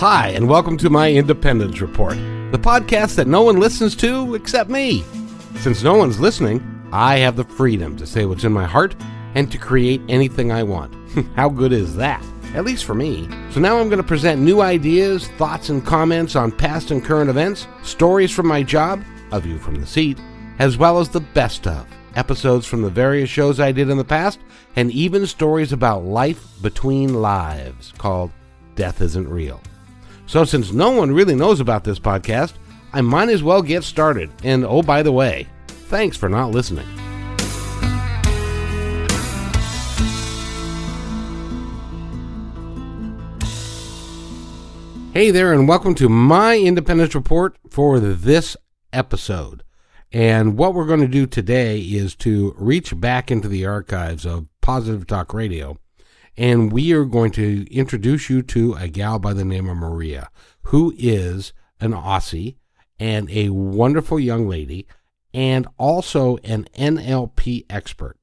Hi, and welcome to my Independence Report, the podcast that no one listens to except me. Since no one's listening, I have the freedom to say what's in my heart and to create anything I want. How good is that? At least for me. So now I'm going to present new ideas, thoughts, and comments on past and current events, stories from my job, a view from the seat, as well as the best of episodes from the various shows I did in the past, and even stories about life between lives called Death Isn't Real. So, since no one really knows about this podcast, I might as well get started. And oh, by the way, thanks for not listening. Hey there, and welcome to my Independence Report for this episode. And what we're going to do today is to reach back into the archives of Positive Talk Radio, and we are going to introduce you to a gal by the name of Maria, who is an Aussie and a wonderful young lady, and also an NLP expert.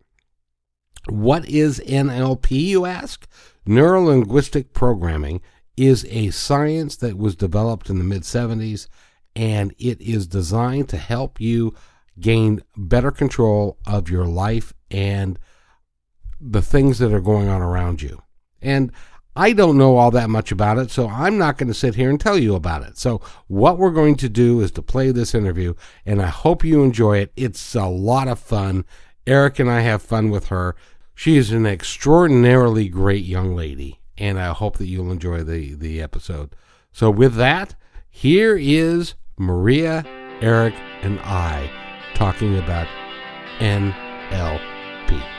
What is NLP, you ask? Neuro linguistic programming is a science that was developed in the mid 70s and it is designed to help you gain better control of your life and the things that are going on around you. And I don't know all that much about it, so I'm not going to sit here and tell you about it. So, what we're going to do is to play this interview, and I hope you enjoy it. It's a lot of fun. Eric and I have fun with her. She is an extraordinarily great young lady, and I hope that you'll enjoy the, the episode. So, with that, here is Maria, Eric, and I talking about NLP.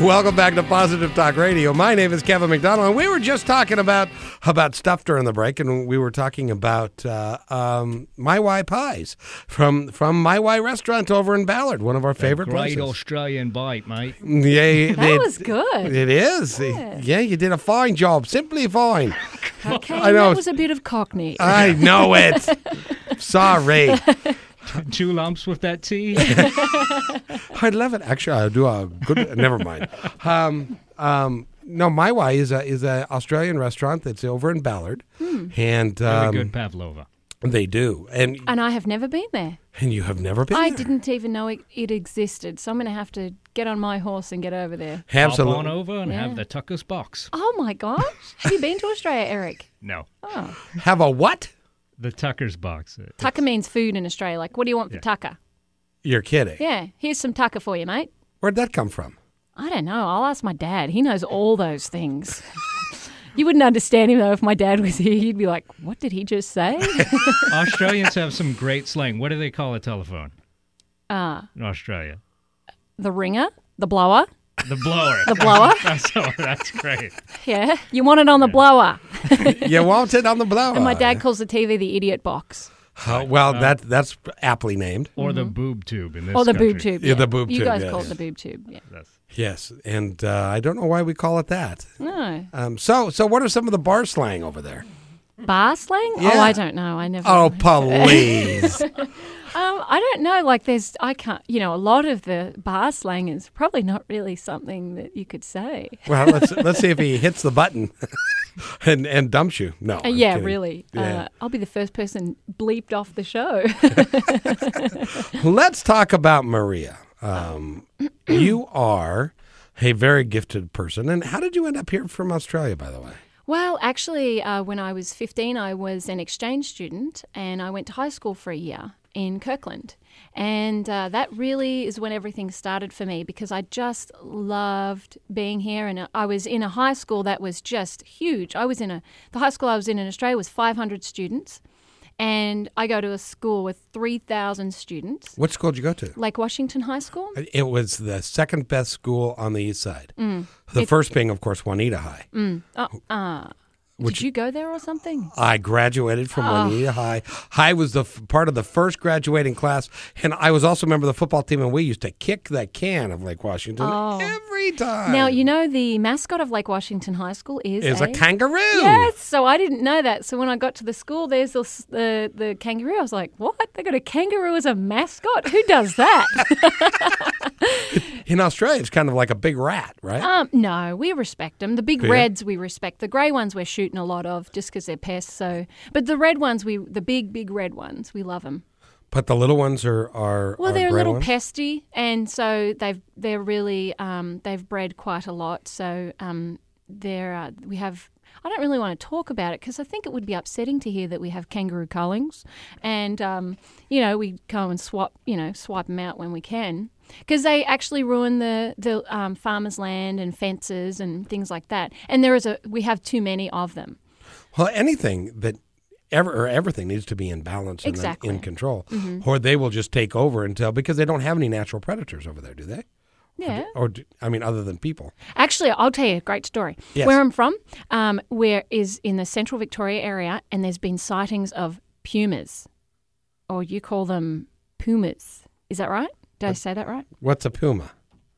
Welcome back to Positive Talk Radio. My name is Kevin McDonald, and we were just talking about about stuff during the break, and we were talking about uh, um, My Y pies from from My Y restaurant over in Ballard, one of our favorite Great places. Great Australian bite, mate. Yeah, That it- was good. It is. Yeah, you did a fine job. Simply fine. Okay, I know. that was a bit of cockney. I know it. Sorry. Two lumps with that tea. I love it. Actually, I do a good. never mind. Um, um, no, My Way is a is a Australian restaurant that's over in Ballard, and Very um, good pavlova. they do. And and I have never been there. and you have never been. I there. didn't even know it, it existed. So I'm going to have to get on my horse and get over there. Absolutely. Hop on over and Yeah. have the Tucker's box. Oh my gosh. have you been to Australia, Eric? No, Oh. Have a what? the Tucker's box. Tucker means food in Australia. Like, what do you want for Yeah. tucker? You're kidding. Yeah, here's some tucker for you, mate. Where'd that come from? I don't know. I'll ask my dad. He knows all those things. you wouldn't understand him, though, if my dad was here. He'd be like, what did he just say? Australians have some great slang. What do they call a telephone uh, in Australia? the ringer, the blower, The blower. the blower. that's, oh, that's great. Yeah, you want it on the blower. you want it on the blower. And my dad calls the TV the idiot box. Oh, well, that that's aptly named. Or the boob tube in this Or Mm-hmm. Oh, the country. boob tube. Yeah, the boob you tube, guys yes. call it the boob tube. Yeah. That's- Yes, and uh, I don't know why we call it that. No. Um, so, so what are some of the bar slang over there? Bar slang? Yeah. Oh, I don't know. I never. Oh, please. Um, I don't know. Like, there's, I can't, you know, a lot of the bar slang is probably not really something that you could say. well, let's let's see if he hits the button and and dumps you. No. Uh, yeah, really. Yeah. Uh, I'll be the first person bleeped off the show. Let's talk about Maria. Um, you are a very gifted person, and how did you end up here from Australia? By the way. well, actually, uh, when I was 15, I was an exchange student and I went to high school for a year in Kirkland. And uh, that really is when everything started for me because I just loved being here. And I was in a high school that was just huge. I was in a, the high school I was in in Australia was 500 students. And I go to a school with 3,000 students, What school did you go to? Lake Washington High School. It was the second best school on the east side. Mm. The first being, of course, Juanita High. Oh, uh, Did you go there or something? I graduated from Juanita High. High was the f- part of the first graduating class, and I was also a member of the football team, and we used to kick the can of Lake Washington Oh. every time. Now you know the mascot of Lake Washington High School is is a kangaroo. Yes, so I didn't know that. So when I got to the school, there's the the, the kangaroo. I was like, "What? They got a kangaroo as a mascot? Who does that?" In Australia, it's kind of like a big rat, right? um, no, we respect them. The big Yeah. reds we respect. The grey ones we're shooting a lot of just because they're pests. So, but the red ones, we the big big red ones, we love them. but the little ones are are Well, are they're a little ones. pesty, and so they've they're really um, they've bred quite a lot. So um, they're uh, we have. I don't really want to talk about it because I think it would be upsetting to hear that we have kangaroo cullings, and um, you know we go and swap you know swipe them out when we can because they actually ruin the the um, farmers' land and fences and things like that. And there is a we have too many of them. Well, anything that ever or everything needs to be in balance and Exactly. in control, or they will just take over until because they don't have any natural predators over there, do they? Yeah. Or do, I mean, other than people. Actually, I'll tell you a great story. Yes. Where I'm from, um, where is in the central Victoria area, and there's been sightings of pumas, or you call them pumas. Is that right? Did I say that right? What's a puma?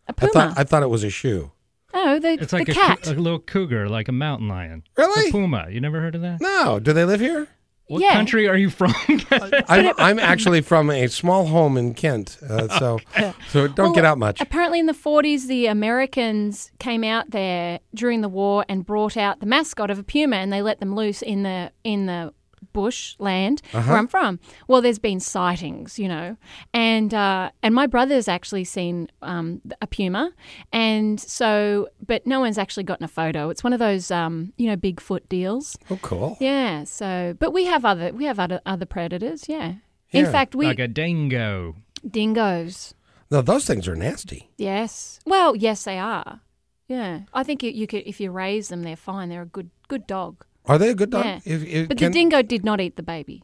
A I puma. thought I thought it was a shoe. oh, the, It's like the a, cat. cou- a little cougar, like a mountain lion. Really? A puma. You never heard of that? No, do they live here? What Yeah. country are you from? I'm, I'm actually from a small home in Kent, uh, so so don't Well, get out much. Apparently, in the 40s, the Americans came out there during the war and brought out the mascot of a puma, and they let them loose in the in the bush land Uh-huh. where I'm from. Well, there's been sightings, you know, and uh, and my brother's actually seen um, a puma, and so, but no one's actually gotten a photo. It's one of those, um, you know, Bigfoot deals. Oh, cool. Yeah. So, but we have other we have other other predators. Yeah. In fact, we like a dingo. dingoes. No, those things are nasty. Yes. Well, yes, they are. Yeah, I think you, you could if you raise them, they're fine. They're a good good dog. Are they a good dog? Yeah. If, if, But can- the dingo did not eat the baby.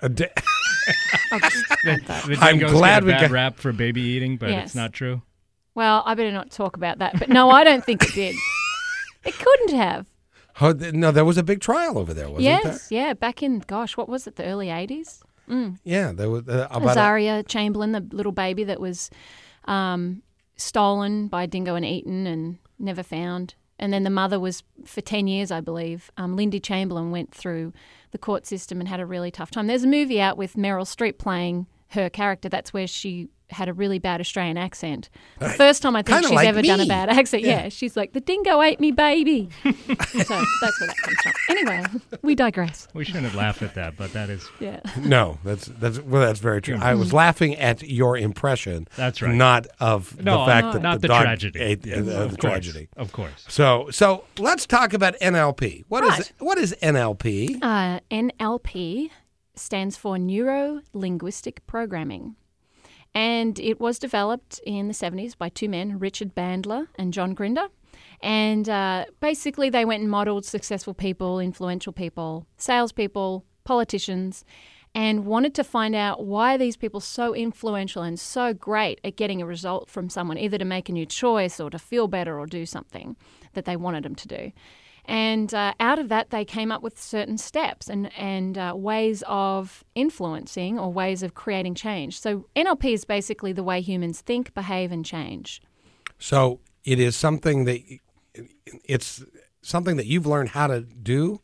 a di- I'll just add that. The I'm dingoes glad get a we bad got- rap for baby eating, but Yes. it's not true. Well, I better not talk about that. But no, I don't think it did. It couldn't have. oh, no, there was a big trial over there, wasn't yes, yeah. Back in gosh, what was it? The early eighties. there? Yeah, there was uh, about a, Azaria Chamberlain, the little baby that was um, stolen by a dingo and eaten and never found. And then the mother was, for 10 years, I believe, um, Lindy Chamberlain went through the court system and had a really tough time. There's a movie out with Meryl Streep playing her character. That's where she had a really bad Australian accent. The first time I think Kinda she's like ever done a bad accent. Yeah. Yeah. she's like, the dingo ate me baby. so that's where that comes from. Anyway, we digress. We shouldn't have laughed at that, but that is Yeah. no. That's that's well, that's very true. I was laughing at your impression. That's right. Not of no, the fact not, that not the, the, dog tragedy. ate Yeah, uh, the, of course, tragedy. of course. So so let's talk about NLP. What is Right. what is NLP? Uh, NLP stands for Neuro Linguistic Programming. And it was developed in the 70s by two men, Richard Bandler and John Grinder. And uh, basically, they went and modeled successful people, influential people, salespeople, politicians, and wanted to find out why these people so influential and so great at getting a result from someone, either to make a new choice or to feel better or do something that they wanted them to do. And uh, out of that, they came up with certain steps and, and uh, ways of influencing or ways of creating change. So, NLP is basically the way humans think, behave, and change. So it is something that it's something that you've learned how to do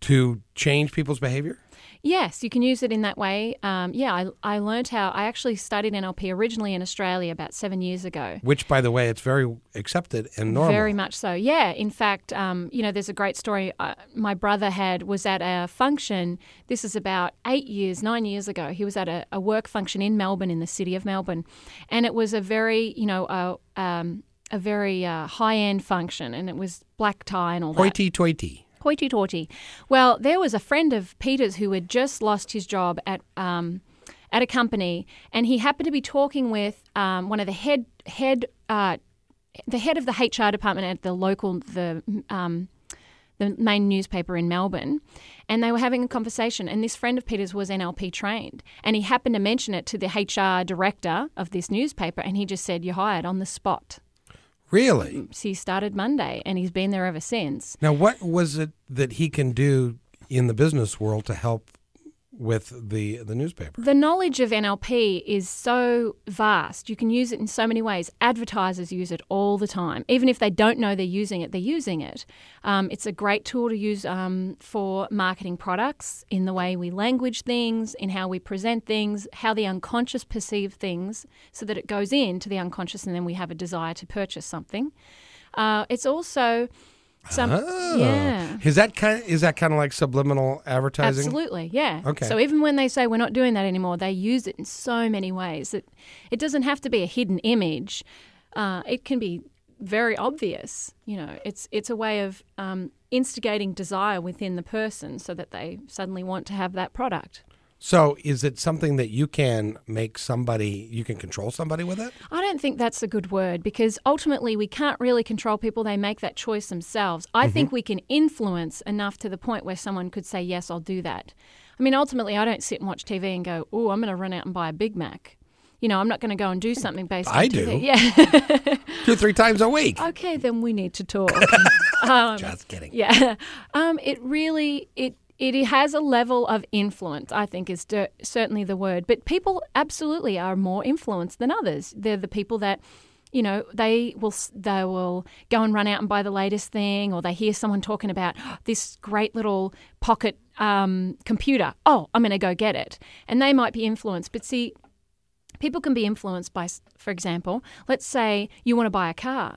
to change people's behavior. Yes, you can use it in that way. Um, yeah, I, I learned how, I actually studied NLP originally in Australia about seven years ago. Which, by the way, it's very accepted and normal. Very much so. Yeah. In fact, um, you know, there's a great story. Uh, my brother had was at a function. This is about eight years, nine years ago. He was at a, a work function in Melbourne, in the city of Melbourne, and it was a very, you know, uh, um, a very uh, high end function, and it was black tie and all that Hoity-toity. Hoity toity. Well, there was a friend of Peter's who had just lost his job at um, at a company, and he happened to be talking with um, one of the head head uh, the head of the HR department at the local the um, the main newspaper in Melbourne, and they were having a conversation. And this friend of Peter's was NLP trained, and he happened to mention it to the HR director of this newspaper, and he just said, "You're hired on the spot." Really? So he started Monday, and he's been there ever since. Now, what was it that he can do in the business world to help with the the newspaper? The knowledge of NLP is so vast. You can use it in so many ways. Advertisers use it all the time. Even if they don't know they're using it, they're using it. Um, it's a great tool to use um, for marketing products in the way we language things, in how we present things, how the unconscious perceive things, so that it goes into the unconscious and then we have a desire to purchase something. Uh, it's also some, Oh. yeah. Is that kind? Is that kind of like subliminal advertising? Absolutely, yeah. Okay. So even when they say we're not doing that anymore, they use it in so many ways that it doesn't have to be a hidden image. Uh, it can be very obvious. You know, it's it's a way of um, instigating desire within the person so that they suddenly want to have that product. So, is it something that you can make somebody? You can control somebody with it? I don't think that's a good word because ultimately we can't really control people. They make that choice themselves. I think we can influence enough to the point where someone could say, Yes, I'll do that. I mean, ultimately, I don't sit and watch TV and go, Oh, I'm going to run out and buy a Big Mac. You know, I'm not going to go and do something based on I TV. do. Yeah. Two, three times a week. okay, then we need to talk. um, Just kidding. yeah. Um, it really it it has a level of influence. I think is de- certainly the word. But people absolutely are more influenced than others. They're the people that. You know, they will they will go and run out and buy the latest thing, or they hear someone talking about "Oh, this great little pocket um, computer. Oh, I'm going to go get it, and they might be influenced. But see, people can be influenced by, for example, let's say you want to buy a car.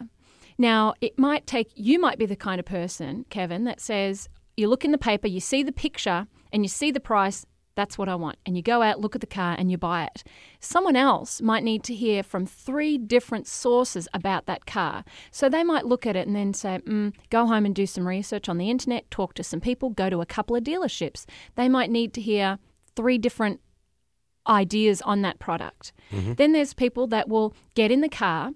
Now, it might take, you might be the kind of person, Kevin, that says, you look in the paper, you see the picture, and you see the price, that's what I want. And you go out, look at the car, and you buy it. Someone else might need to hear from three different sources about that car. So they might look at it and then say, mm, go home and do some research on the internet, talk to some people, go to a couple of dealerships. They might need to hear three different ideas on that product. Then there's people that will get in the car,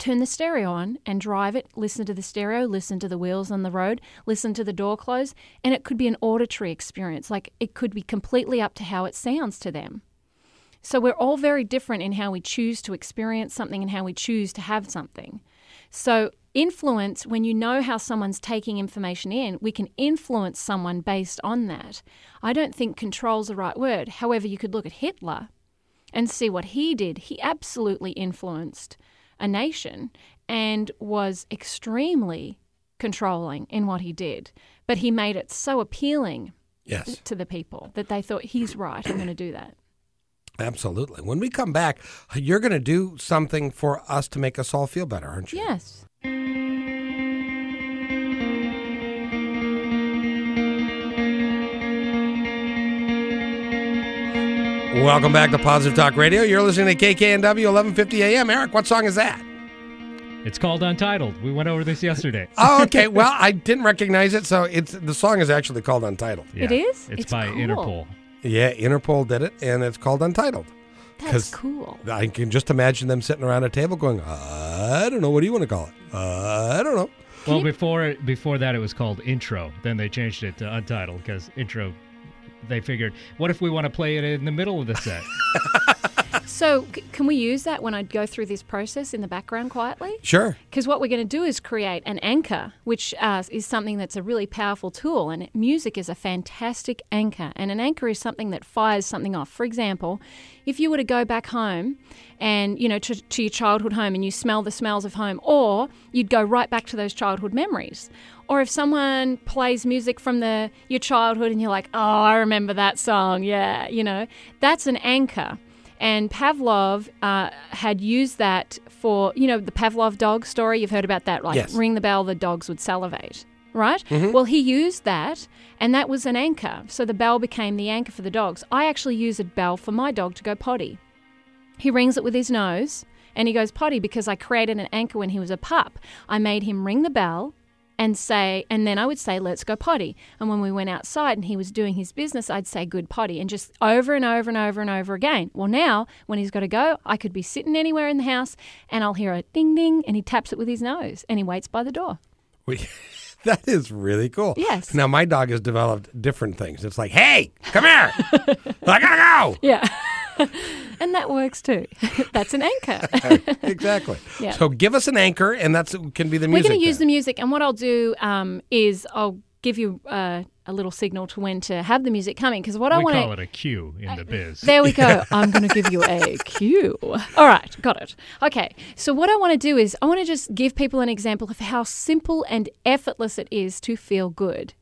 turn the stereo on and drive it, listen to the stereo, listen to the wheels on the road, listen to the door close, and it could be an auditory experience. Like it could be completely up to how it sounds to them. So we're all very different in how we choose to experience something and how we choose to have something. So, influence, when you know how someone's taking information in, we can influence someone based on that. I don't think control's the right word. However, you could look at Hitler and see what he did. He absolutely influenced a nation and was extremely controlling in what he did. But he made it so appealing Yes, to the people that they thought, he's right, I'm going to do that. absolutely. When we come back, you're going to do something for us to make us all feel better, aren't you? Yes. Welcome back to Positive Talk Radio. You're listening to KKNW 1150 AM. Eric, what song is that? It's called Untitled. We went over this yesterday. Oh, okay. well, I didn't recognize it, so it's the song is actually called Untitled. It is? It's, It's by cool. Interpol. Yeah, Interpol did it, and it's called Untitled. That's 'Cause- cool. I can just imagine them sitting around a table going, I don't know. What do you want to call it? Uh, I don't know. Well, before before that, it was called Intro. Then they changed it to Untitled because Intro. They figured, what if we want to play it in the middle of the set? So, c- can we use that when I go through this process in the background quietly? Sure. Because what we're going to do is create an anchor, which uh, is something that's a really powerful tool. And music is a fantastic anchor. And an anchor is something that fires something off. For example, if you were to go back home and, you know, to, to your childhood home and you smell the smells of home, or you'd go right back to those childhood memories. Or if someone plays music from the your childhood and you're like, oh, I remember that song, yeah, you know, that's an anchor. And Pavlov uh, had used that for, you know, the Pavlov dog story. You've heard about that, like Yes. ring the bell, the dogs would salivate, right? Well, he used that, and that was an anchor. So the bell became the anchor for the dogs. I actually use a bell for my dog to go potty. He rings it with his nose and he goes potty because I created an anchor when he was a pup. I made him ring the bell and say, and then I would say, let's go potty. And when we went outside and he was doing his business, I'd say, good potty, and just over and over and over and over again. Well, now when he's got to go, I could be sitting anywhere in the house and I'll hear a ding ding and he taps it with his nose and he waits by the door. We, that is really cool. Yes. Now, my dog has developed different things. It's like, hey, come here. I got to go. Yeah. and and that works too. That's an anchor. exactly. Yeah. So give us an anchor, and that can be the music. We're going to use the music, and what I'll do um, is I'll give you uh, a little signal to when to have the music coming because what I we want call it a cue in the biz. There we go. I'm going to give you a cue. All right, got it. Okay, so what I want to do is I want to just give people an example of how simple and effortless it is to feel good.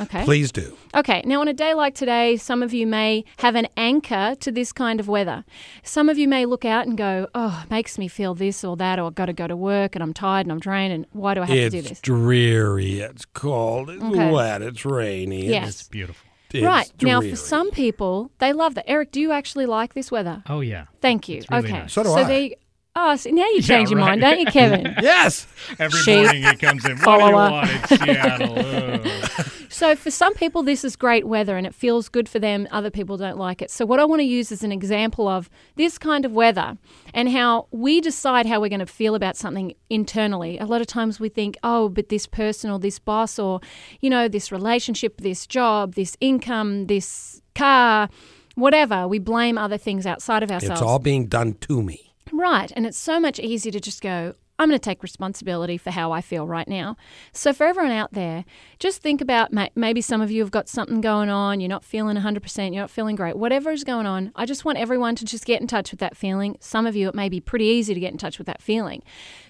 Okay. Please do. Okay, now on a day like today, some of you may have an anchor to this kind of weather. Some of you may look out and go, oh, it makes me feel this or that, or I've got to go to work and I'm tired and I'm drained, and why do I have to do this? It's dreary. It's cold. It's Okay. wet. It's rainy. Yes. It's beautiful. It's, right. it's Now, for some people, they love that. Eric, do you actually like this weather? Oh yeah. Thank you. It's really okay. nice. So do so I. There you, oh, so now you change your right. mind, don't you, Kevin? Yes. Every Sheep morning he comes in. What do follower. you want in Seattle? Ugh. So for some people, this is great weather and it feels good for them. Other people don't like it. So what I want to use is an example of this kind of weather and how we decide how we're going to feel about something internally. A lot of times we think, oh, but this person or this boss or, you know, this relationship, this job, this income, this car, whatever. We blame other things outside of ourselves. It's all being done to me. Right. And it's so much easier to just go, I'm going to take responsibility for how I feel right now. So, for everyone out there, just think about maybe some of you have got something going on, you're not feeling 100%, you're not feeling great, whatever is going on. I just want everyone to just get in touch with that feeling. Some of you, it may be pretty easy to get in touch with that feeling.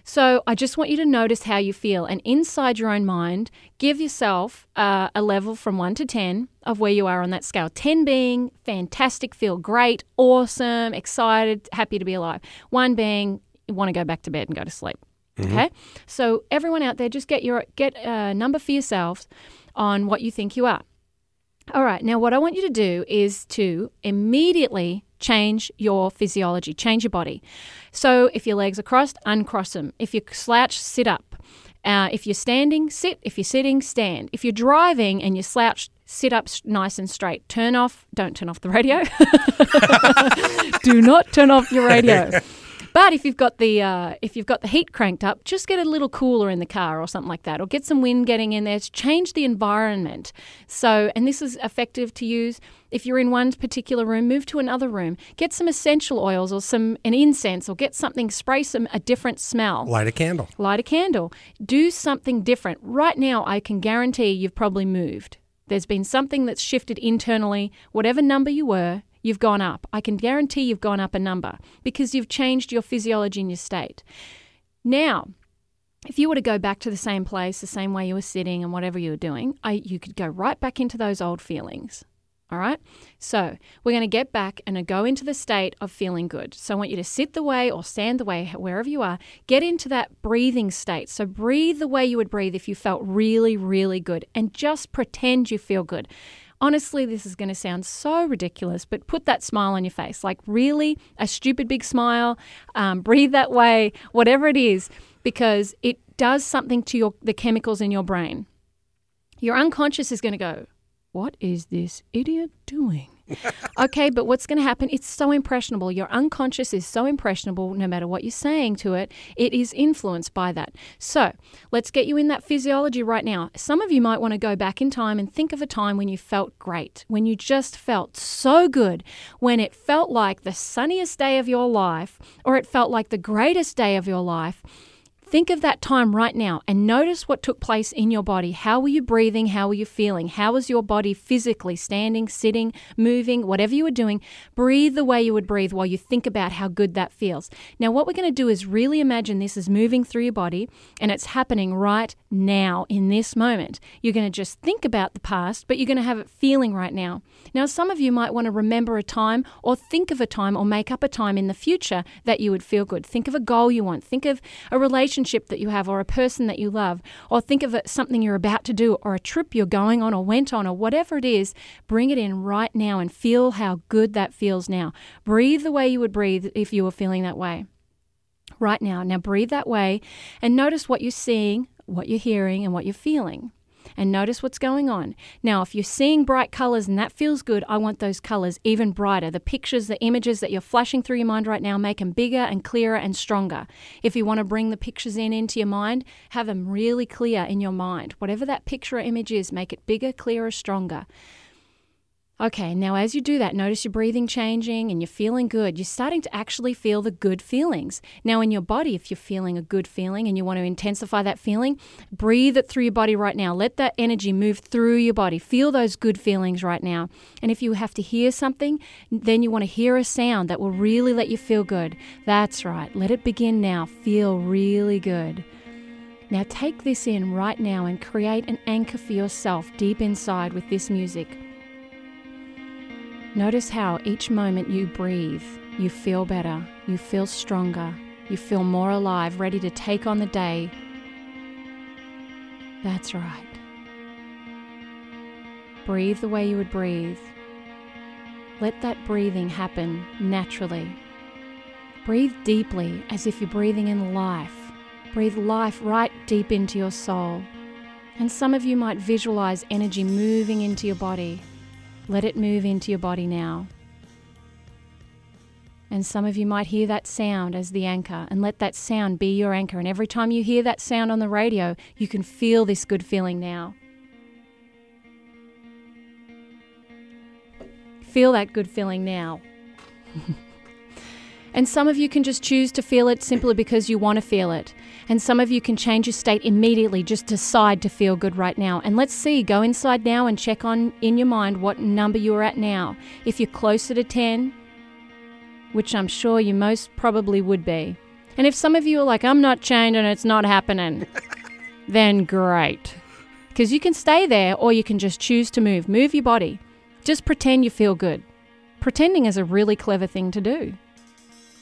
So, I just want you to notice how you feel and inside your own mind, give yourself uh, a level from 1 to 10 of where you are on that scale. 10 being fantastic, feel great, awesome, excited, happy to be alive. 1 being want to go back to bed and go to sleep. Okay, so everyone out there, just get your get a number for yourselves on what you think you are. All right, now what I want you to do is to immediately change your physiology, change your body. So if your legs are crossed, uncross them. If you slouch, sit up. Uh, if you're standing, sit. If you're sitting, stand. If you're driving and you're slouched, sit up nice and straight. Turn off, don't turn off the radio. Do not turn off your radio. But if you've got the uh, if you've got the heat cranked up, just get a little cooler in the car or something like that, or get some wind getting in there. to Change the environment. So, and this is effective to use if you're in one particular room. Move to another room. Get some essential oils or some an incense, or get something. Spray some a different smell Light a candle. light a candle, do something different. Right now, I can guarantee you've probably moved. There's been something that's shifted internally. Whatever number you were, you've gone up. I can guarantee you've gone up a number because you've changed your physiology and your state. Now, if you were to go back to the same place, the same way you were sitting and whatever you were doing, I, you could go right back into those old feelings. All right. So we're going to get back and go into the state of feeling good. So I want you to sit the way or stand the way, wherever you are. Get into that breathing state. So breathe the way you would breathe if you felt really, really good and just pretend you feel good. Honestly, this is going to sound so ridiculous, but put that smile on your face. Like, really, a stupid big smile. Um, breathe that way, whatever it is, because it does something to your, the chemicals in your brain. Your unconscious is going to go, What is this idiot doing? Okay, but what's going to happen? It's so impressionable. Your unconscious is so impressionable, no matter what you're saying to it, it is influenced by that. So let's get you in that physiology right now. Some of you might want to go back in time and think of a time when you felt great, when you just felt so good, when it felt like the sunniest day of your life, or it felt like the greatest day of your life. Think of that time right now and notice what took place in your body. How were you breathing? How were you feeling? How was your body physically standing, sitting, moving, whatever you were doing? Breathe the way you would breathe while you think about how good that feels. Now, what we're going to do is really imagine this is moving through your body and it's happening right now in this moment. You're going to just think about the past, but you're going to have it feeling right now. Now, some of you might want to remember a time or think of a time or make up a time in the future that you would feel good. Think of a goal you want. Think of a relationship that you have or a person that you love. Or think of something you're about to do or a trip you're going on or went on or whatever it is. Bring it in right now and feel how good that feels now. Breathe the way you would breathe if you were feeling that way. Right now. Now breathe that way and notice what you're seeing, what you're hearing, and what you're feeling and notice what's going on. Now, if you're seeing bright colors and that feels good, I want those colors even brighter. The pictures, the images that you're flashing through your mind right now, make them bigger and clearer and stronger. If you want to bring the pictures in into your mind, have them really clear in your mind. Whatever that picture or image is, make it bigger, clearer, stronger. Okay, now as you do that, notice your breathing changing and you're feeling good. You're starting to actually feel the good feelings. Now, in your body, if you're feeling a good feeling and you want to intensify that feeling, breathe it through your body right now. Let that energy move through your body. Feel those good feelings right now. And if you have to hear something, then you want to hear a sound that will really let you feel good. That's right. Let it begin now. Feel really good. Now, take this in right now and create an anchor for yourself deep inside with this music. Notice how each moment you breathe, you feel better, you feel stronger, you feel more alive, ready to take on the day. That's right. Breathe the way you would breathe. Let that breathing happen naturally. Breathe deeply as if you're breathing in life. Breathe life right deep into your soul. And some of you might visualize energy moving into your body. Let it move into your body now. And some of you might hear that sound as the anchor, and let that sound be your anchor. And every time you hear that sound on the radio, you can feel this good feeling now. Feel that good feeling now. and some of you can just choose to feel it simply because you want to feel it. And some of you can change your state immediately, just decide to feel good right now. And let's see, go inside now and check on in your mind what number you're at now. If you're closer to 10, which I'm sure you most probably would be. And if some of you are like, I'm not changing, it's not happening, then great. Because you can stay there or you can just choose to move. Move your body. Just pretend you feel good. Pretending is a really clever thing to do.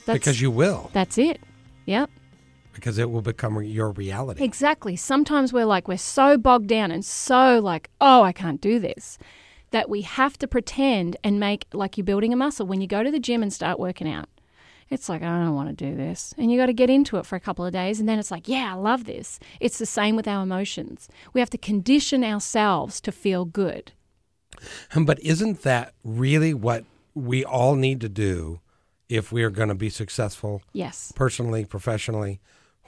That's, because you will. That's it. Yep. Because it will become your reality. Exactly. Sometimes we're like, we're so bogged down and so like, oh, I can't do this, that we have to pretend and make like you're building a muscle. When you go to the gym and start working out, it's like, I don't want to do this. And you got to get into it for a couple of days. And then it's like, yeah, I love this. It's the same with our emotions. We have to condition ourselves to feel good. But isn't that really what we all need to do if we are going to be successful? Yes. Personally, professionally,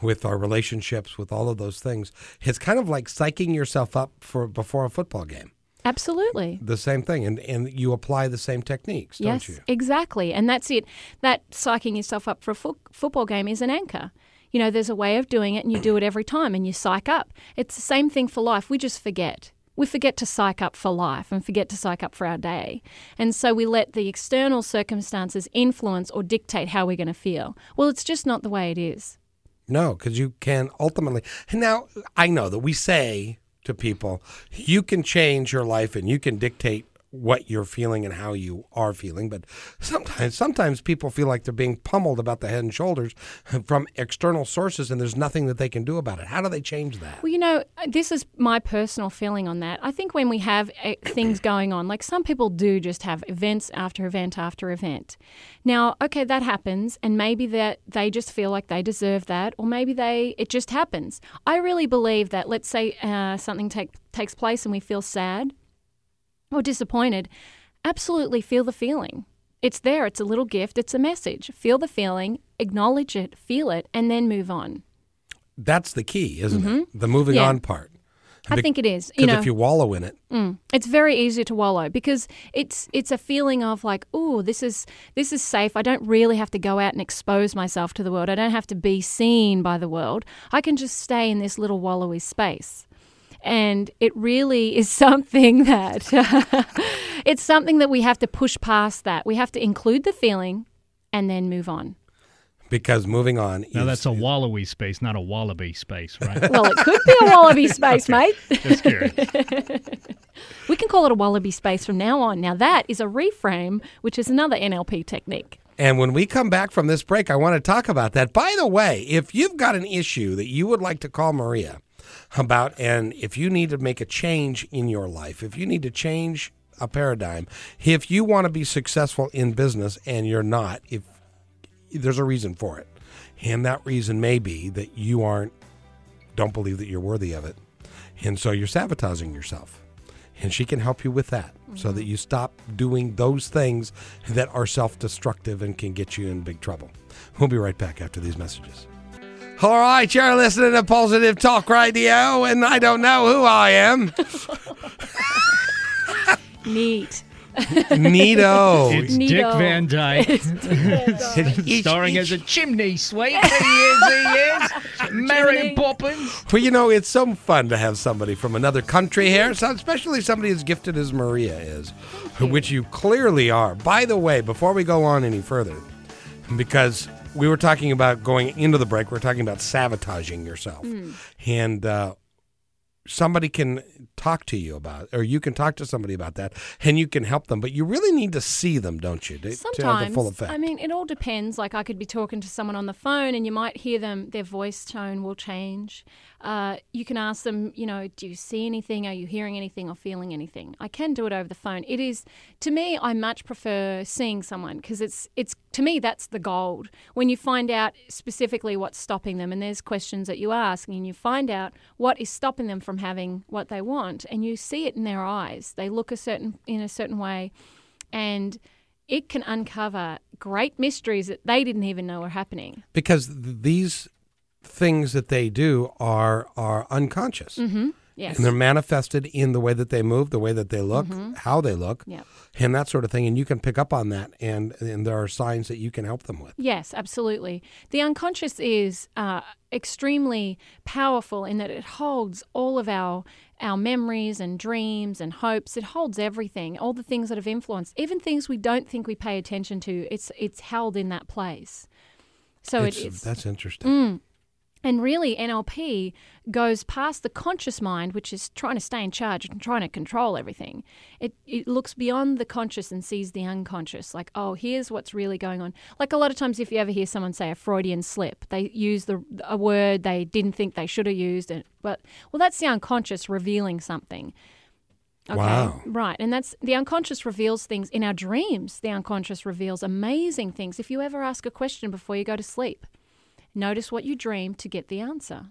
with our relationships, with all of those things. It's kind of like psyching yourself up for before a football game. Absolutely. The same thing. And, and you apply the same techniques, yes, don't you? exactly. And that's it. That psyching yourself up for a fo- football game is an anchor. You know, there's a way of doing it and you do it every time and you psych up. It's the same thing for life. We just forget. We forget to psych up for life and forget to psych up for our day. And so we let the external circumstances influence or dictate how we're going to feel. Well, it's just not the way it is. No, because you can ultimately. Now I know that we say to people, you can change your life and you can dictate what you're feeling and how you are feeling. But sometimes, sometimes people feel like they're being pummeled about the head and shoulders from external sources, and there's nothing that they can do about it. How do they change that? Well, you know, this is my personal feeling on that. I think when we have uh, things going on, like some people do just have events after event after event. Now, okay, that happens, and maybe that they just feel like they deserve that, or maybe they it just happens. I really believe that. Let's say uh, something take, takes place and we feel sad or disappointed, absolutely feel the feeling. It's there, it's a little gift, it's a message. Feel the feeling, acknowledge it, feel it, and then move on. That's the key, isn't mm-hmm. it? The moving yeah. on part. I Be- think it is. Because you know, if you wallow in it, mm, it's very easy to wallow because it's it's a feeling of like, oh, this is this is safe. I don't really have to go out and expose myself to the world. I don't have to be seen by the world. I can just stay in this little wallowy space. And it really is something that it's something that we have to push past that. We have to include the feeling and then move on. Because moving on. Now is, that's a wallowy space, not a wallaby space, right? well, it could be a wallaby space, mate. Just curious. we can call it a wallaby space from now on. Now that is a reframe, which is another NLP technique. And when we come back from this break, I want to talk about that. By the way, if you've got an issue that you would like to call Maria, about and if you need to make a change in your life, if you need to change a paradigm, if you want to be successful in business and you're not, if there's a reason for it. And that reason may be that you aren't don't believe that you're worthy of it. And so you're sabotaging yourself. And she can help you with that mm-hmm. so that you stop doing those things that are self destructive and can get you in big trouble. We'll be right back after these messages. All right, you're listening to Positive Talk Radio, and I don't know who I am. Neat. Neato. It's Neato. Dick Van Dyke, It's- starring as a chimney sweep. he is, he is. Mary Chimney. Poppins. Well, you know, it's so fun to have somebody from another country here, so especially somebody as gifted as Maria is, which you clearly are. By the way, before we go on any further, because we were talking about going into the break, we are talking about sabotaging yourself. And uh, somebody can talk to you about or you can talk to somebody about that and you can help them but you really need to see them don't you to, to have Sometimes, the full effect I mean, it all depends. Like, I could be talking to someone on the phone, and you might hear them; their voice tone will change. Uh, you can ask them, you know, do you see anything? Are you hearing anything or feeling anything? I can do it over the phone. It is, to me, I much prefer seeing someone because it's, it's to me that's the gold. When you find out specifically what's stopping them, and there's questions that you ask, and you find out what is stopping them from having what they want, and you see it in their eyes. They look a certain in a certain way, and it can uncover great mysteries that they didn't even know were happening. because these things that they do are are unconscious mm-hmm. Yes. and they're manifested in the way that they move the way that they look mm-hmm. how they look Yep. and that sort of thing and you can pick up on that and and there are signs that you can help them with Yes, absolutely. The unconscious is uh, extremely powerful in that it holds all of our our memories and dreams and hopes. It holds everything, all the things that have influenced, even things we don't think we pay attention to. It's it's held in that place. So It's- it is. that's interesting mm. And really, NLP goes past the conscious mind, which is trying to stay in charge and trying to control everything. It, it looks beyond the conscious and sees the unconscious. Like, oh, here's what's really going on. Like a lot of times, if you ever hear someone say a Freudian slip, they use the a word they didn't think they should have used, and but well, that's the unconscious revealing something. Okay. Wow. Right. And that's the unconscious reveals things in our dreams. The unconscious reveals amazing things. If you ever ask a question before you go to sleep, notice what you dream to get the answer.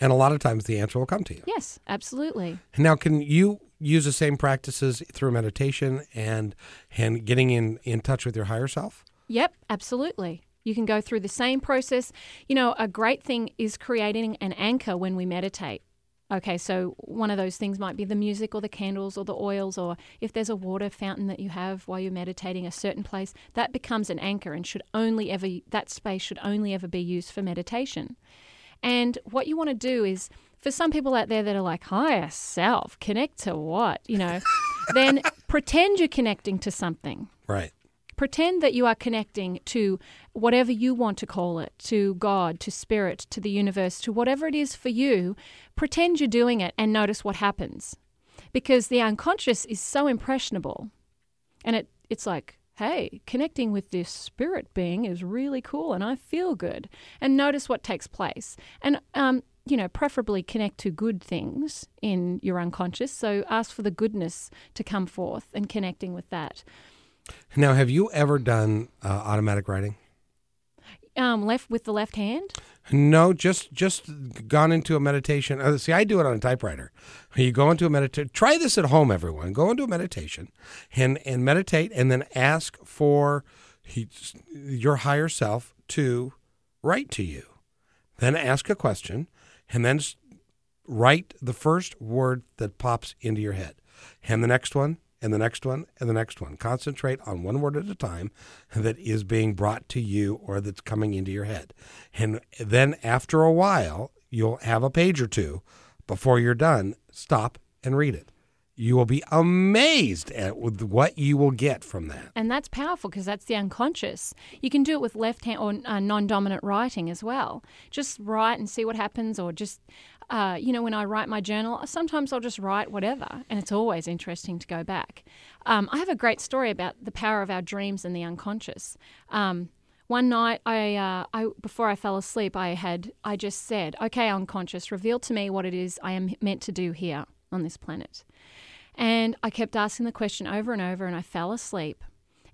and a lot of times the answer will come to you Yes, absolutely. now can you use the same practices through meditation and and getting in in touch with your higher self Yep, absolutely. You can go through the same process. You know, a great thing is creating an anchor when we meditate. Okay, so one of those things might be the music or the candles or the oils, or if there's a water fountain that you have while you're meditating a certain place, that becomes an anchor and should only ever, that space should only ever be used for meditation. And what you want to do is, for some people out there that are like, higher self, connect to what? You know, then pretend you're connecting to something right pretend that you are connecting to whatever you want to call it to God, to spirit, to the universe, to whatever it is for you. Pretend you're doing it and notice what happens. Because the unconscious is so impressionable. And it, it's like, hey, connecting with this spirit being is really cool and I feel good. And notice what takes place. And, um, you know, preferably connect to good things in your unconscious. So ask for the goodness to come forth and connecting with that. Now have you ever done uh, automatic writing Um, left with the left hand. No, just just gone into a meditation. Uh, see, I do it on a typewriter. You go into a meditation. Try this at home, everyone. Go into a meditation and and meditate, and then ask for he, your higher self to write to you. Then ask a question, and then write the first word that pops into your head, and the next one, and the next one, and the next one. Concentrate on one word at a time that is being brought to you or that's coming into your head. And then after a while, you'll have a page or two before you're done. Stop and read it. You will be amazed at what you will get from that. And that's powerful because that's the unconscious. You can do it with left hand or uh, non dominant writing as well. Just write and see what happens, or just, uh, you know, when I write my journal, sometimes I'll just write whatever. And it's always interesting to go back. Um, I have a great story about the power of our dreams and the unconscious. Um, one night, I, uh, I before I fell asleep, I had I just said, "Okay, unconscious, reveal to me what it is I am meant to do here on this planet." And I kept asking the question over and over, and I fell asleep.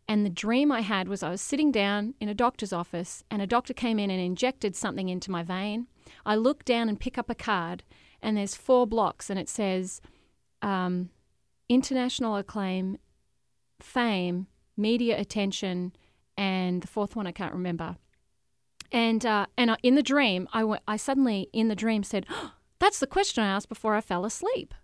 And the dream I had was I was sitting down in a doctor's office, and a doctor came in and injected something into my vein. I look down and pick up a card, and there's four blocks, and it says um, international acclaim, fame, media attention, and the fourth one I can't remember. And uh, and in the dream, I went, I suddenly in the dream said, "That's the question I asked before I fell asleep."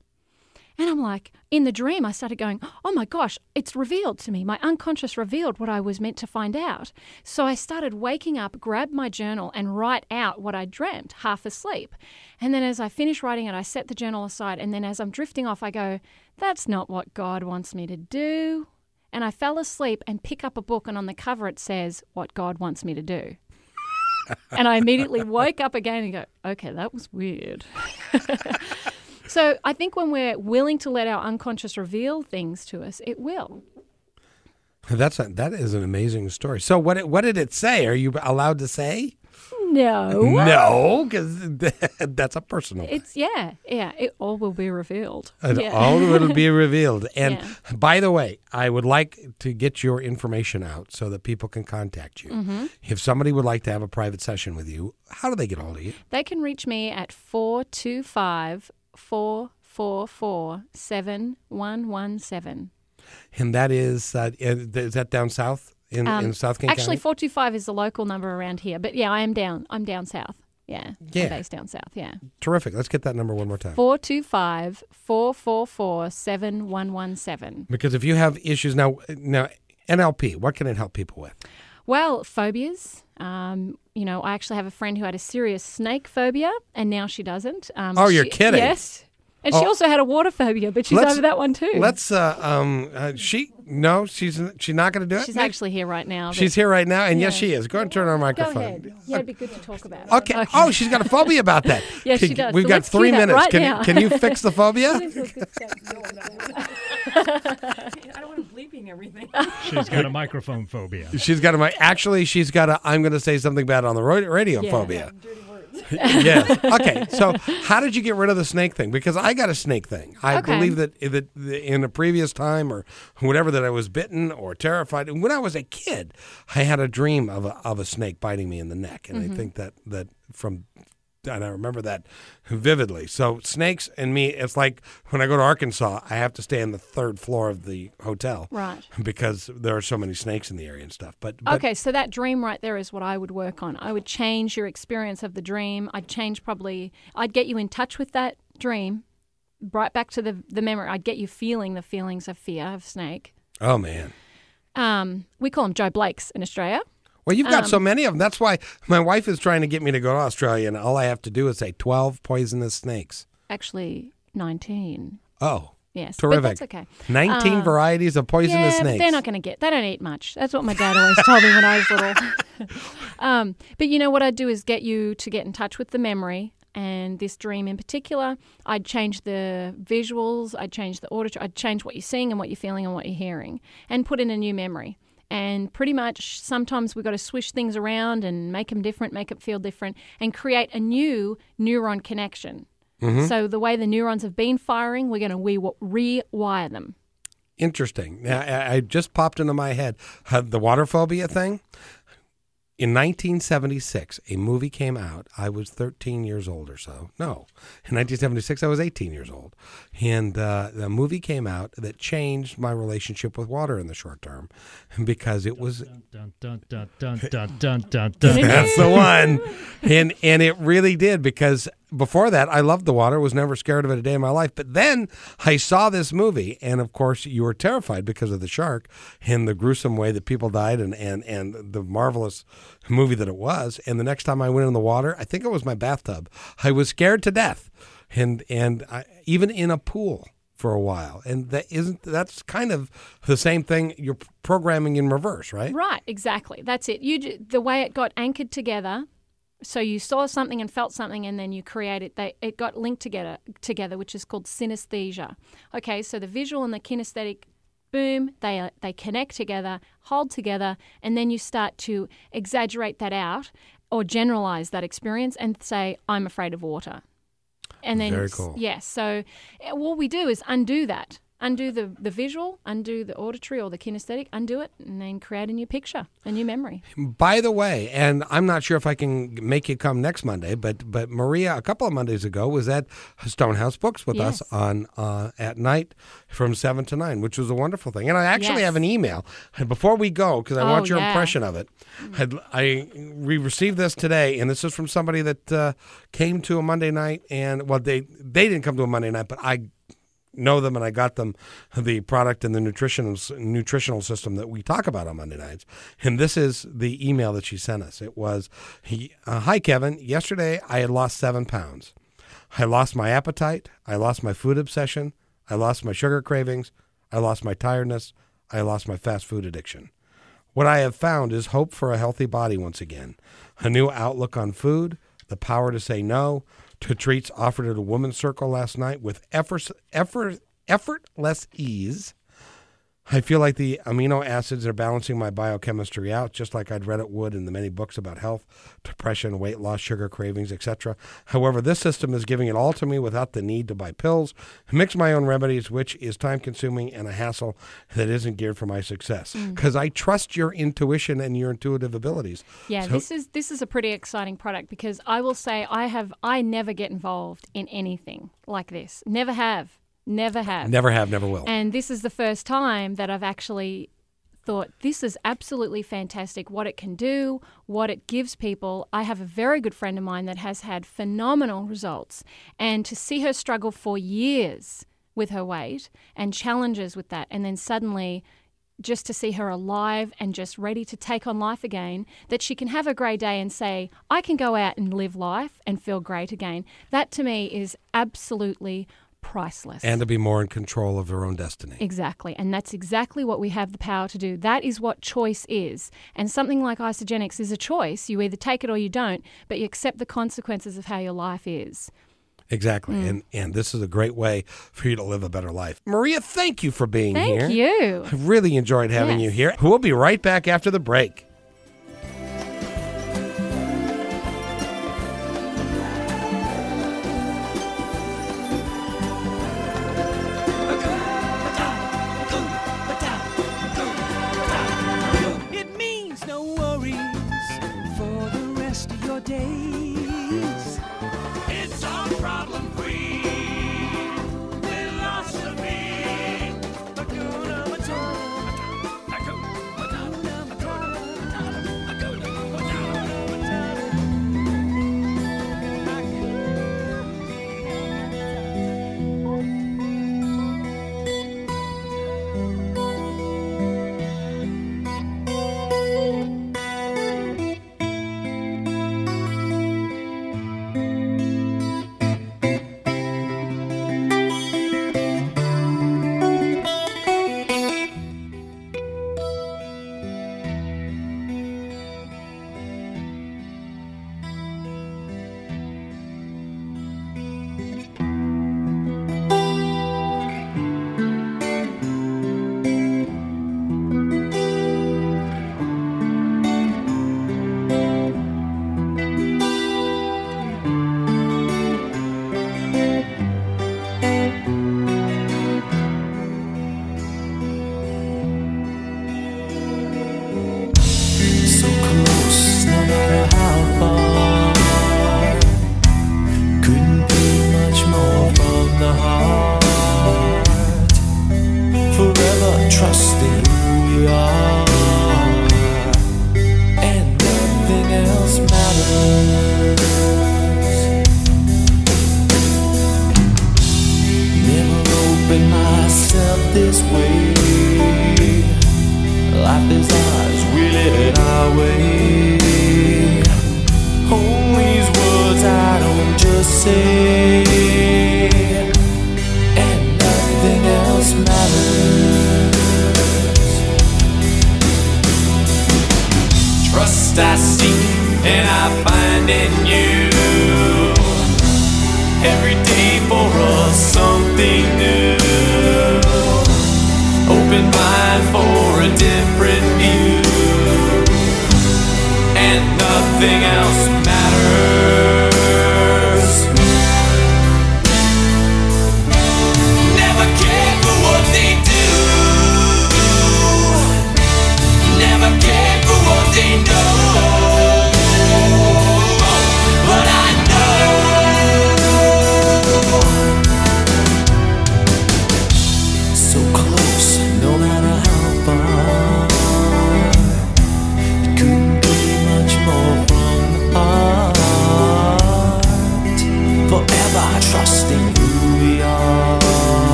And I'm like, in the dream, I started going, oh my gosh, it's revealed to me. My unconscious revealed what I was meant to find out. So I started waking up, grabbed my journal, and write out what I dreamt, half asleep. And then as I finish writing it, I set the journal aside. And then as I'm drifting off, I go, that's not what God wants me to do. And I fell asleep and pick up a book, and on the cover it says, What God Wants Me to Do. and I immediately woke up again and go, Okay, that was weird. so I think when we're willing to let our unconscious reveal things to us, it will. That's a, that is an amazing story. So what what did it say? Are you allowed to say? No. No, because that's a personal. It's, yeah, yeah, it all will be revealed. And yeah. all will be revealed. And Yeah. by the way, I would like to get your information out so that people can contact you. Mm-hmm. If somebody would like to have a private session with you, how do they get hold of you? They can reach me at 425 444 7117. And that is uh, is that down south in, in South King Um, Actually, 425 is the local number around here. But yeah, I am down. I'm down south. Yeah. Yeah. I'm based down south. Yeah. Terrific. Let's get that number one more time. 425 444 7117. Because if you have issues now, now NLP, what can it help people with? Well, phobias. Um, you know, I actually have a friend who had a serious snake phobia, and now she doesn't. Um, Oh, you're kidding. Yes. And she Oh. also had a water phobia, but she's over that one too. Let's uh, um uh, she no she's she's not going to do it. She's Nick? actually here right now. she's here right now, and yes, she is. Go and turn on her Go microphone. ahead. Yeah, it'd be good to talk about. Okay. Oh, she's got a phobia about that. Yes, she does. We've So got three minutes. right can, now. can you fix the phobia? I don't want to bleeping everything. She's got a microphone phobia. she's got a. mic. Actually, she's got a. I'm going to say something bad on the ro- radio Yeah. phobia. yes. Okay. So, how did you get rid of the snake thing? Because I got a snake thing. I Okay. believe that that in a previous time or whatever that I was bitten or terrified. And When I was a kid, I had a dream of a of a snake biting me in the neck, and Mm-hmm. I think that that from. And I remember that vividly. So snakes and me, it's like when I go to Arkansas, I have to stay on the third floor of the hotel, Right. Because there are so many snakes in the area and stuff. But, but Okay, so that dream right there is what I would work on. I would change your experience of the dream. I'd change probably, I'd get you in touch with that dream, right back to the, the memory. I'd get you feeling the feelings of fear of snake. oh man, Um, we call them Joe Blakes in Australia. Well, you've got Um, so many of them. That's why my wife is trying to get me to go to Australia, and all I have to do is say 12 poisonous snakes. Actually, 19. Oh, Yes. Terrific. That's okay. 19 Uh, varieties of poisonous yeah, snakes. they're not going to get. They don't eat much. That's what my dad always told me when I was little. um, but you know what I'd do is get you to get in touch with the memory and this dream in particular. I'd change the visuals. I'd change the auditory. I'd change what you're seeing and what you're feeling and what you're hearing, and put in a new memory. And pretty much sometimes we've got to swish things around and make them different, make it feel different, and create a new neuron connection. So the way the neurons have been firing, we're going to re- rewire them. Interesting. Now, I, I just popped into my head uh, the water phobia thing. In 1976, a movie came out. I was 13 years old or so. No, in 1976, I was 18 years old. And uh, the movie came out that changed my relationship with water in the short term because it was Dun dun dun dun dun dun dun dun. That's the one. And and it really did because before that I loved the water, was never scared of it a day in my life. But then I saw this movie and of course you were terrified because of the shark and the gruesome way that people died and and and the marvelous movie that it was. And the next time I went in the water, I think it was my bathtub. I was scared to death. And and I, even in a pool for a while. And that isn't that's kind of the same thing you're programming in reverse, right? Right, exactly. That's it. You the way it got anchored together. So you saw something and felt something, and then you created. They it got linked together together, which is called synesthesia. Okay, so the visual and the kinesthetic, boom, they they connect together, hold together, and then you start to exaggerate that out or generalize that experience and say, "I'm afraid of water." And then Very cool. Yes. So uh, what we do is undo that. Undo the, the visual, undo the auditory or the kinesthetic, undo it, and then create a new picture, a new memory. By the way, and I'm not sure if I can make you come next Monday, but but Maria a couple of Mondays ago was at Stonehouse Books with us on uh, at night from seven to nine, which was a wonderful thing. And I actually Yes. have an email. Before we go, because I Oh, want your yeah. impression of it, I'd, I we received this today, and this is from somebody that uh, came to a Monday night, and well, they they didn't come to a Monday night, but I know them and I got them the product and the nutritional nutritional system that we talk about on Monday nights. And this is the email that she sent us. It was, uh, "Hi Kevin, yesterday I had lost seven pounds. I lost my appetite. I lost my food obsession. I lost my sugar cravings. I lost my tiredness. I lost my fast food addiction." What I have found is hope for a healthy body once again, a new outlook on food, the power to say no, to treats offered at a women's circle last night with effort, effort, effortless ease, I feel like the amino acids are balancing my biochemistry out, just like I'd read it would in the many books about health, depression, weight loss, sugar cravings, etc. However, this system is giving it all to me without the need to buy pills, mix my own remedies, which is time consuming and a hassle that isn't geared for my success. Mm. Because I trust your intuition and your intuitive abilities. Yeah, So- this is this is a pretty exciting product because I will say I have I never get involved in anything like this. Never have. Never have. Never have, never will. And this is the first time that I've actually thought this is absolutely fantastic what it can do, what it gives people. I have a very good friend of mine that has had phenomenal results. And to see her struggle for years with her weight and challenges with that, and then suddenly just to see her alive and just ready to take on life again, that she can have a great day and say, I can go out and live life and feel great again. That to me is absolutely priceless. and to be more in control of their own destiny. Exactly. And that's exactly what we have the power to do. That is what choice is. And something like Isagenix is a choice. You either take it or you don't, but you accept the consequences of how your life is. Exactly. Mm. And and this is a great way for you to live a better life. Maria, thank you for being here. Thank you. I really enjoyed having Yes. you here. We'll be right back after the break.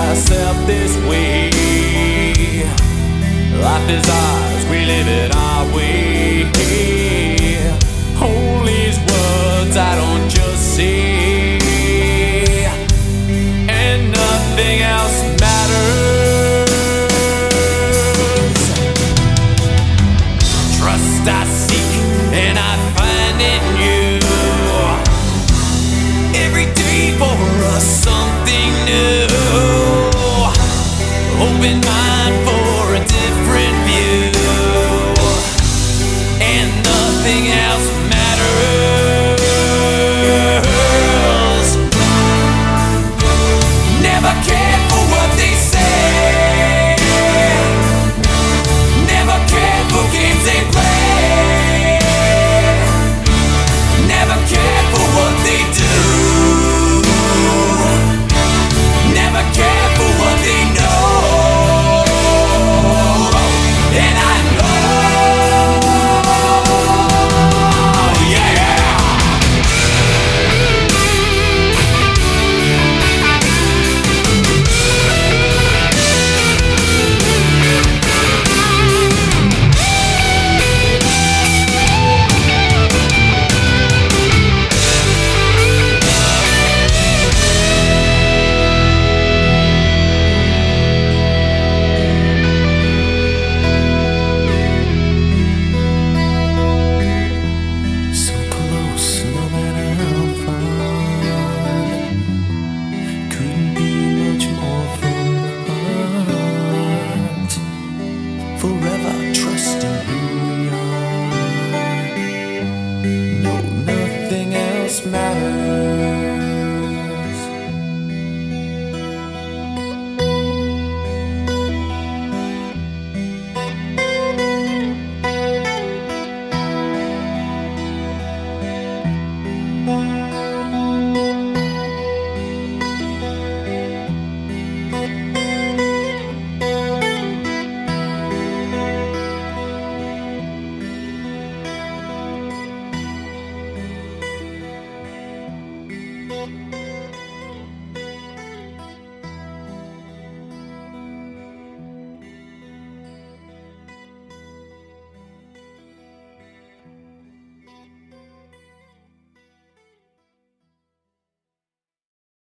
myself this way. Life is ours, we live it our way. All these words I don't just say.